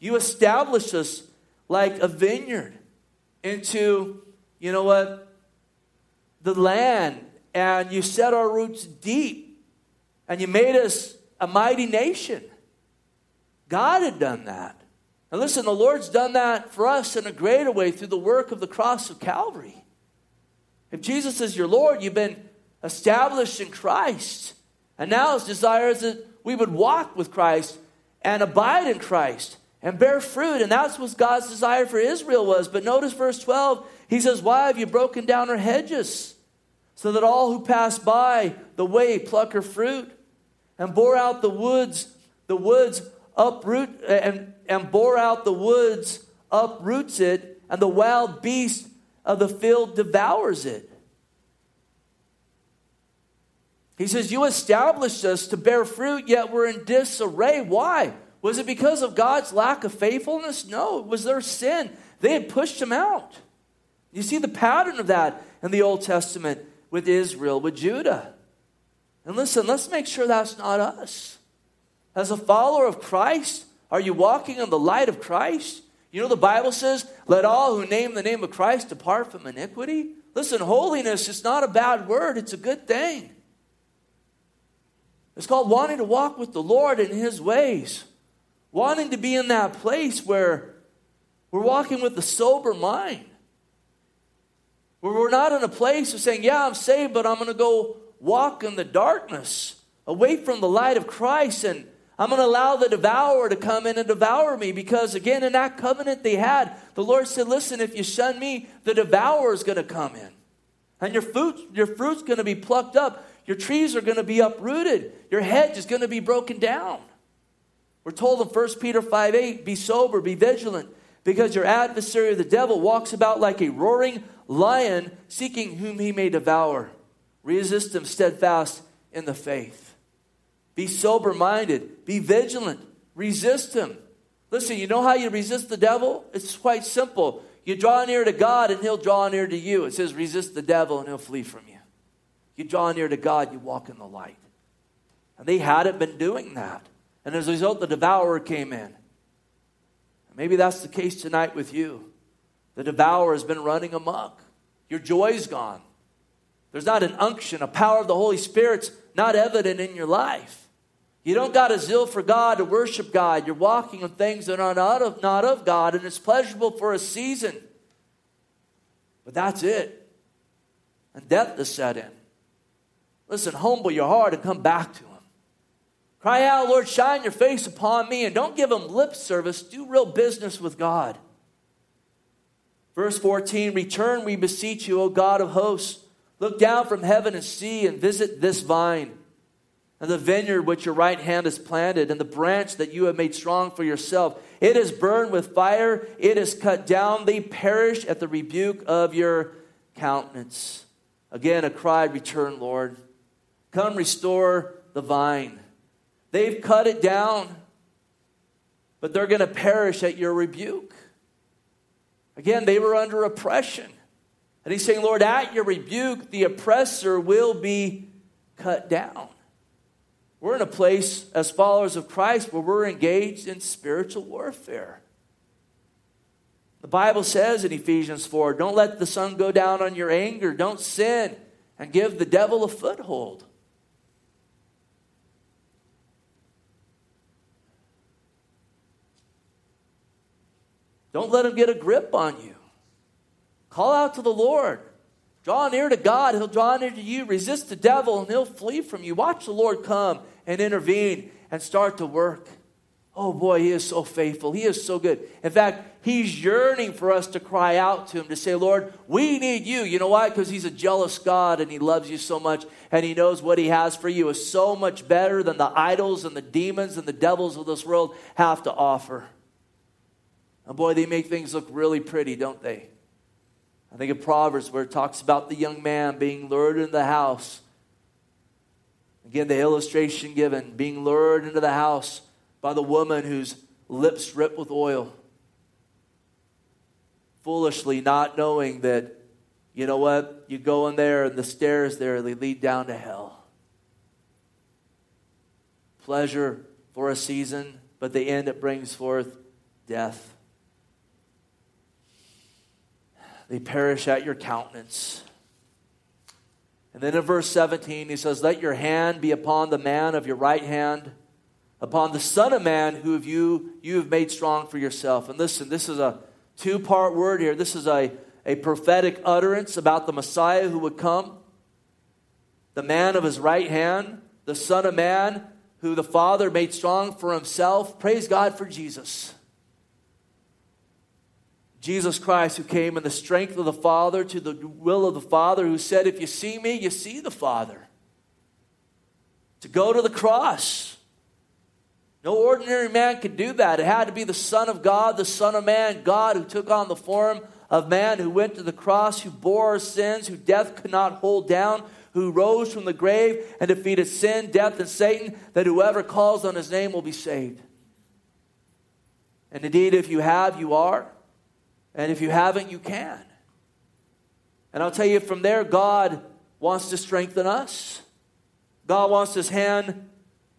Speaker 1: You established us like a vineyard into, you know what, the land, and you set our roots deep, and you made us a mighty nation. God had done that. And listen, the Lord's done that for us in a greater way through the work of the cross of Calvary. If Jesus is your Lord, you've been established in Christ. And now his desire is that we would walk with Christ and abide in Christ and bear fruit. And that's what God's desire for Israel was. But notice verse 12, he says, Why have you broken down her hedges? So that all who pass by the way pluck her fruit, and bore out the woods, the woods uproot and, and bore out the woods, uproots it, and the wild beast of the field devours it. He says, You established us to bear fruit, yet we're in disarray. Why? Was it because of God's lack of faithfulness? No, it was their sin. They had pushed him out. You see the pattern of that in the Old Testament with Israel, with Judah. And listen, let's make sure that's not us. As a follower of Christ, are you walking in the light of Christ? You know, the Bible says, let all who name the name of Christ depart from iniquity. Listen, holiness is not a bad word, it's a good thing. It's called wanting to walk with the Lord in His ways wanting to be in that place where we're walking with a sober mind. Where we're not in a place of saying, Yeah, I'm saved, but I'm going to go walk in the darkness away from the light of Christ and I'm going to allow the devourer to come in and devour me because, again, in that covenant they had, the Lord said, Listen, if you shun me, the devourer is going to come in. And your, fruit, your fruit's going to be plucked up. Your trees are going to be uprooted. Your hedge is going to be broken down. We're told in 1 Peter 5 8, be sober, be vigilant, because your adversary, the devil, walks about like a roaring lion, seeking whom he may devour. Resist him steadfast in the faith. Be sober minded, be vigilant, resist him. Listen, you know how you resist the devil? It's quite simple. You draw near to God and he'll draw near to you. It says, resist the devil and he'll flee from you. You draw near to God, you walk in the light. And they hadn't been doing that. And as a result, the devourer came in. Maybe that's the case tonight with you. The devourer has been running amok. Your joy's gone. There's not an unction, a power of the Holy Spirit's not evident in your life. You don't got a zeal for God to worship God. You're walking in things that are not of, not of God, and it's pleasurable for a season. But that's it. And death is set in. Listen, humble your heart and come back to. Cry out, Lord, shine your face upon me, and don't give them lip service. Do real business with God. Verse 14 Return, we beseech you, O God of hosts. Look down from heaven and see, and visit this vine, and the vineyard which your right hand has planted, and the branch that you have made strong for yourself. It is burned with fire, it is cut down, they perish at the rebuke of your countenance. Again, a cry, Return, Lord. Come restore the vine. They've cut it down, but they're going to perish at your rebuke. Again, they were under oppression. And he's saying, Lord, at your rebuke, the oppressor will be cut down. We're in a place as followers of Christ where we're engaged in spiritual warfare. The Bible says in Ephesians 4 don't let the sun go down on your anger, don't sin, and give the devil a foothold. Don't let him get a grip on you. Call out to the Lord. Draw near to God, he'll draw near to you. Resist the devil, and he'll flee from you. Watch the Lord come and intervene and start to work. Oh boy, he is so faithful. He is so good. In fact, he's yearning for us to cry out to him to say, Lord, we need you. You know why? Because he's a jealous God and he loves you so much and he knows what he has for you is so much better than the idols and the demons and the devils of this world have to offer. And boy, they make things look really pretty, don't they? I think of Proverbs where it talks about the young man being lured into the house. Again, the illustration given being lured into the house by the woman whose lips drip with oil. Foolishly not knowing that, you know what, you go in there and the stairs there, they lead down to hell. Pleasure for a season, but the end it brings forth death. They perish at your countenance. And then in verse 17, he says, Let your hand be upon the man of your right hand upon the Son of Man who you, you have made strong for yourself. And listen, this is a two part word here. This is a, a prophetic utterance about the Messiah who would come, the man of his right hand, the Son of Man who the Father made strong for himself. Praise God for Jesus. Jesus Christ, who came in the strength of the Father to the will of the Father, who said, If you see me, you see the Father. To go to the cross no ordinary man could do that. It had to be the Son of God, the Son of Man, God who took on the form of man, who went to the cross, who bore our sins, who death could not hold down, who rose from the grave and defeated sin, death, and Satan, that whoever calls on his name will be saved. And indeed, if you have, you are. And if you haven't, you can. And I'll tell you from there, God wants to strengthen us. God wants his hand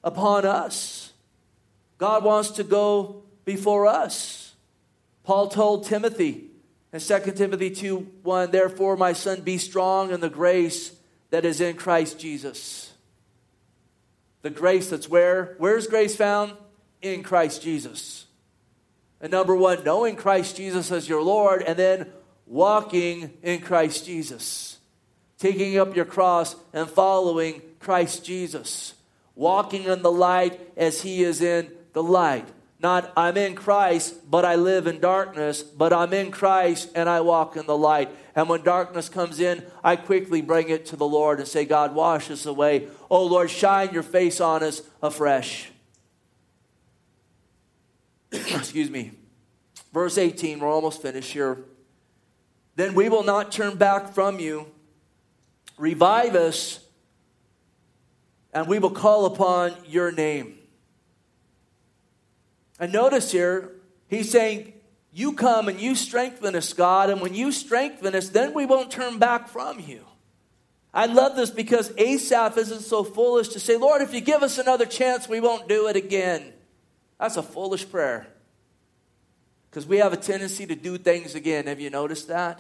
Speaker 1: upon us. God wants to go before us. Paul told Timothy in 2 Timothy 2 1, Therefore, my son, be strong in the grace that is in Christ Jesus. The grace that's where? Where's grace found? In Christ Jesus. And number one, knowing Christ Jesus as your Lord, and then walking in Christ Jesus. Taking up your cross and following Christ Jesus. Walking in the light as He is in the light. Not, I'm in Christ, but I live in darkness, but I'm in Christ and I walk in the light. And when darkness comes in, I quickly bring it to the Lord and say, God, wash us away. Oh, Lord, shine your face on us afresh. Excuse me. Verse 18, we're almost finished here. Then we will not turn back from you. Revive us, and we will call upon your name. And notice here, he's saying, You come and you strengthen us, God, and when you strengthen us, then we won't turn back from you. I love this because Asaph isn't so foolish to say, Lord, if you give us another chance, we won't do it again. That's a foolish prayer. Because we have a tendency to do things again. Have you noticed that?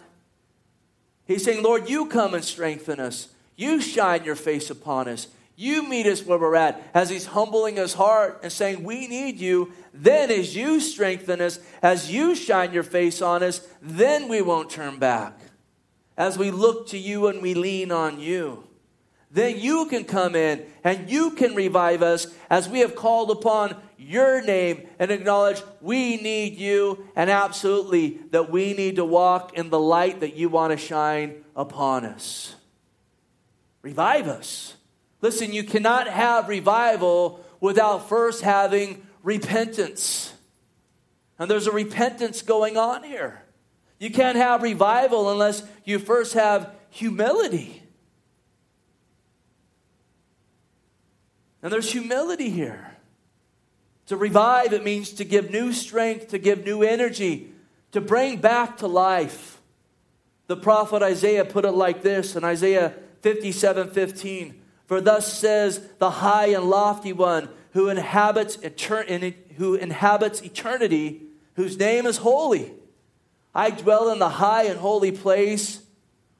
Speaker 1: He's saying, Lord, you come and strengthen us. You shine your face upon us. You meet us where we're at as He's humbling His heart and saying, We need you. Then, as you strengthen us, as you shine your face on us, then we won't turn back. As we look to you and we lean on you, then you can come in and you can revive us as we have called upon your name and acknowledge we need you and absolutely that we need to walk in the light that you want to shine upon us. Revive us. Listen, you cannot have revival without first having repentance. And there's a repentance going on here. You can't have revival unless you first have humility. And there's humility here. To revive, it means to give new strength, to give new energy, to bring back to life. The prophet Isaiah put it like this in Isaiah 57 15. For thus says the high and lofty one who inhabits, etern- who inhabits eternity, whose name is holy. I dwell in the high and holy place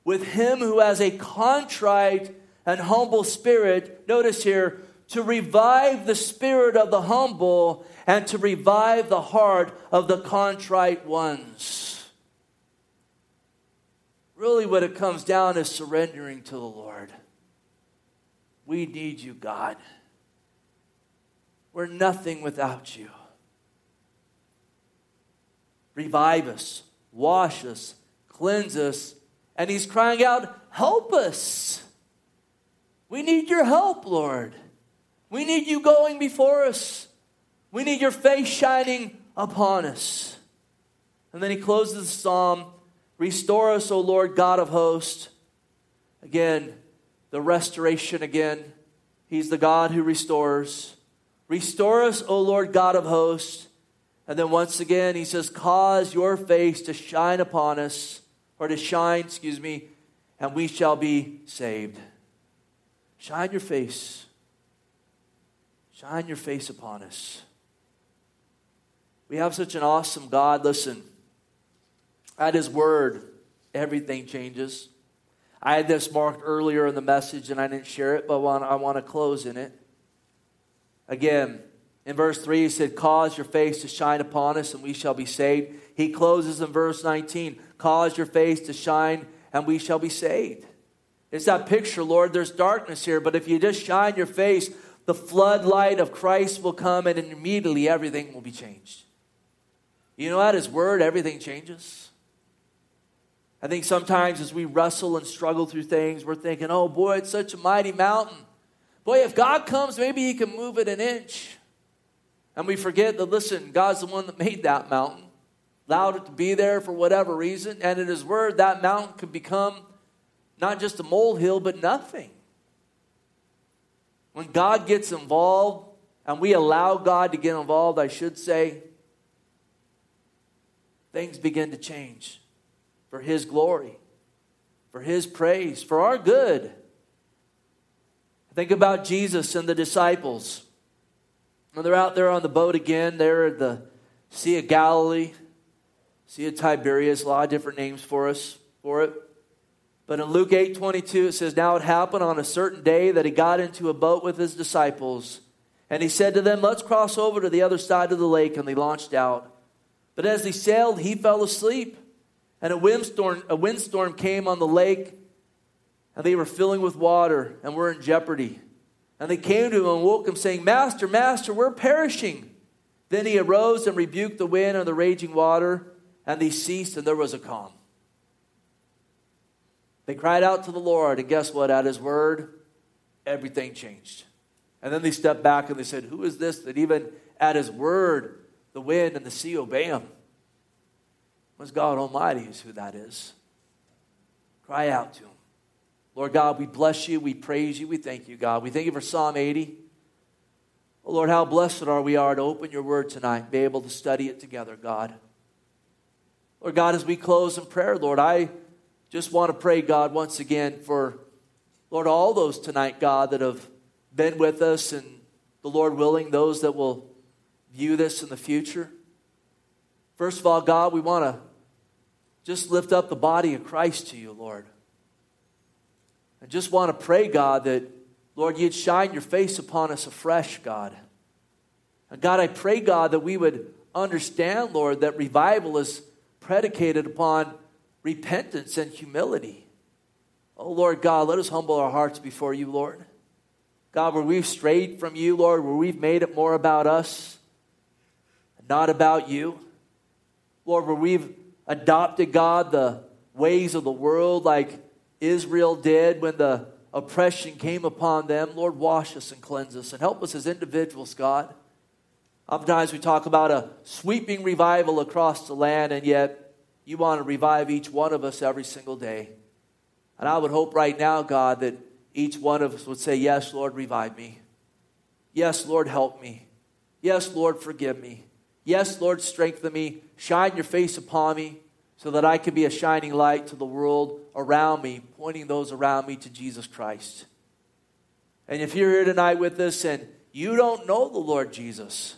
Speaker 1: with him who has a contrite and humble spirit. Notice here, to revive the spirit of the humble and to revive the heart of the contrite ones. Really, what it comes down is surrendering to the Lord. We need you, God. We're nothing without you. Revive us, wash us, cleanse us. And he's crying out, Help us. We need your help, Lord. We need you going before us. We need your face shining upon us. And then he closes the psalm Restore us, O Lord God of hosts. Again, the restoration again. He's the God who restores. Restore us, O Lord God of hosts. And then once again, he says, Cause your face to shine upon us, or to shine, excuse me, and we shall be saved. Shine your face. Shine your face upon us. We have such an awesome God. Listen, at His Word, everything changes. I had this marked earlier in the message and I didn't share it, but I want to close in it. Again, in verse 3, he said, Cause your face to shine upon us and we shall be saved. He closes in verse 19, Cause your face to shine and we shall be saved. It's that picture, Lord. There's darkness here, but if you just shine your face, the floodlight of Christ will come and immediately everything will be changed. You know, at His Word, everything changes. I think sometimes as we wrestle and struggle through things, we're thinking, oh boy, it's such a mighty mountain. Boy, if God comes, maybe He can move it an inch. And we forget that, listen, God's the one that made that mountain, allowed it to be there for whatever reason. And in His Word, that mountain could become not just a molehill, but nothing. When God gets involved, and we allow God to get involved, I should say, things begin to change for His glory, for His praise, for our good. Think about Jesus and the disciples. When they're out there on the boat again, they're at the Sea of Galilee, Sea of Tiberias, a lot of different names for us for it. But in Luke 8 22, it says, Now it happened on a certain day that he got into a boat with his disciples. And he said to them, Let's cross over to the other side of the lake. And they launched out. But as they sailed, he fell asleep. And a windstorm, a windstorm came on the lake, and they were filling with water and were in jeopardy. And they came to him and woke him, saying, Master, Master, we're perishing. Then he arose and rebuked the wind and the raging water, and they ceased, and there was a calm. They cried out to the Lord, and guess what? At his word, everything changed. And then they stepped back and they said, Who is this that even at his word, the wind and the sea obey him? Was God Almighty is who that is. Cry out to him. Lord God, we bless you, we praise you, we thank you, God. We thank you for Psalm 80. Oh Lord, how blessed are we are to open your word tonight, be able to study it together, God. Lord God, as we close in prayer, Lord, I just want to pray, God, once again for, Lord, all those tonight, God, that have been with us and the Lord willing, those that will view this in the future. First of all, God, we want to just lift up the body of Christ to you, Lord. I just want to pray, God, that, Lord, you'd shine your face upon us afresh, God. And God, I pray, God, that we would understand, Lord, that revival is predicated upon repentance and humility. Oh, Lord God, let us humble our hearts before you, Lord. God, where we've strayed from you, Lord, where we've made it more about us, not about you. Lord, where we've adopted, God, the ways of the world like Israel did when the oppression came upon them. Lord, wash us and cleanse us and help us as individuals, God. Oftentimes we talk about a sweeping revival across the land, and yet you want to revive each one of us every single day. And I would hope right now, God, that each one of us would say, Yes, Lord, revive me. Yes, Lord, help me. Yes, Lord, forgive me. Yes, Lord, strengthen me. Shine your face upon me. so that I can be a shining light to the world around me, pointing those around me to Jesus Christ. And if you're here tonight with us and you don't know the Lord Jesus,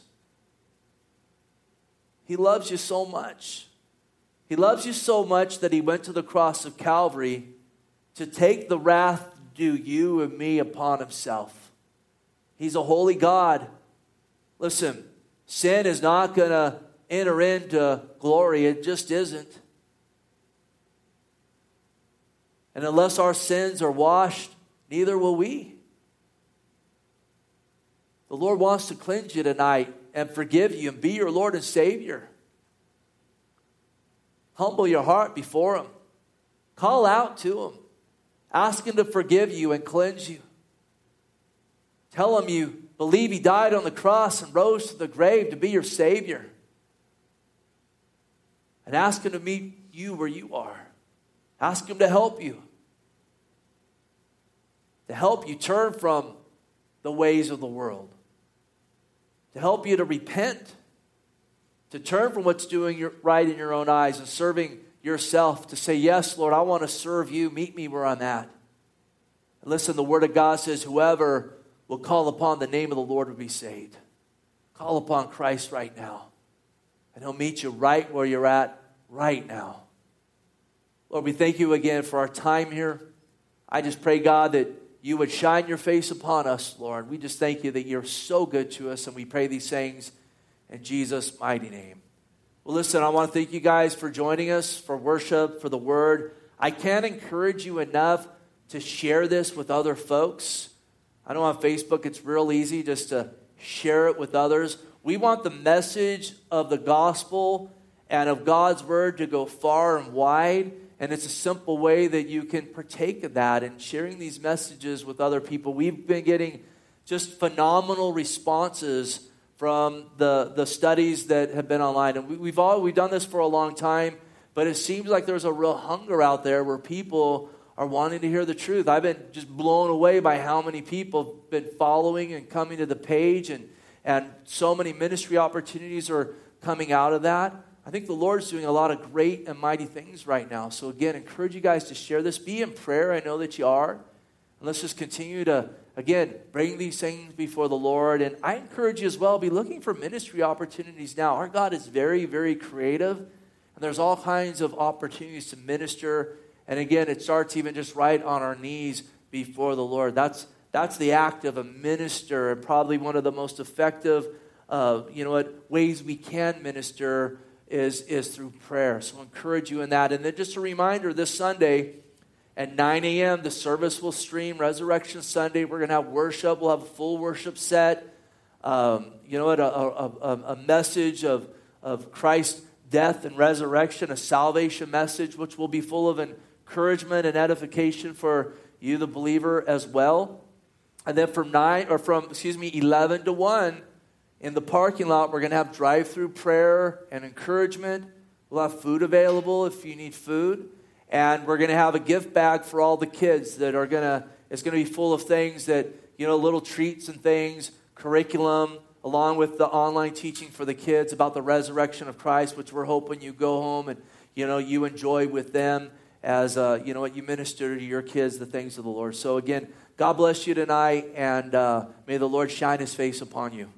Speaker 1: He loves you so much. He loves you so much that He went to the cross of Calvary to take the wrath due you and me upon Himself. He's a holy God. Listen, sin is not going to enter into glory, it just isn't. And unless our sins are washed, neither will we. The Lord wants to cleanse you tonight and forgive you and be your Lord and Savior. Humble your heart before Him. Call out to Him. Ask Him to forgive you and cleanse you. Tell Him you believe He died on the cross and rose to the grave to be your Savior. And ask Him to meet you where you are. Ask Him to help you. To help you turn from the ways of the world. To help you to repent. To turn from what's doing right in your own eyes and serving yourself. To say, Yes, Lord, I want to serve you. Meet me where I'm at. And listen, the Word of God says, Whoever will call upon the name of the Lord will be saved. Call upon Christ right now. And He'll meet you right where you're at right now. Lord, we thank you again for our time here. I just pray, God, that you would shine your face upon us, Lord. We just thank you that you're so good to us, and we pray these things in Jesus' mighty name. Well, listen, I want to thank you guys for joining us for worship, for the word. I can't encourage you enough to share this with other folks. I know on Facebook it's real easy just to share it with others. We want the message of the gospel and of God's word to go far and wide. And it's a simple way that you can partake of that and sharing these messages with other people. We've been getting just phenomenal responses from the, the studies that have been online. And we, have all we've done this for a long time, but it seems like there's a real hunger out there where people are wanting to hear the truth. I've been just blown away by how many people have been following and coming to the page, and, and so many ministry opportunities are coming out of that. I think the Lord's doing a lot of great and mighty things right now. So, again, encourage you guys to share this. Be in prayer. I know that you are. And let's just continue to, again, bring these things before the Lord. And I encourage you as well, be looking for ministry opportunities now. Our God is very, very creative. And there's all kinds of opportunities to minister. And again, it starts even just right on our knees before the Lord. That's, that's the act of a minister, and probably one of the most effective, uh, you know what, ways we can minister is, is through prayer. So I encourage you in that. And then just a reminder this Sunday at 9 a.m., the service will stream Resurrection Sunday. We're going to have worship, we'll have a full worship set. Um, you know what? A, a, a, message of, of Christ's death and resurrection, a salvation message, which will be full of encouragement and edification for you, the believer, as well. And then from nine or from excuse me, eleven to one, in the parking lot, we're going to have drive through prayer and encouragement. We'll have food available if you need food. And we're going to have a gift bag for all the kids that are going to, it's going to be full of things that, you know, little treats and things, curriculum, along with the online teaching for the kids about the resurrection of Christ, which we're hoping you go home and, you know, you enjoy with them as, uh, you know, what you minister to your kids the things of the Lord. So, again, God bless you tonight, and uh, may the Lord shine his face upon you.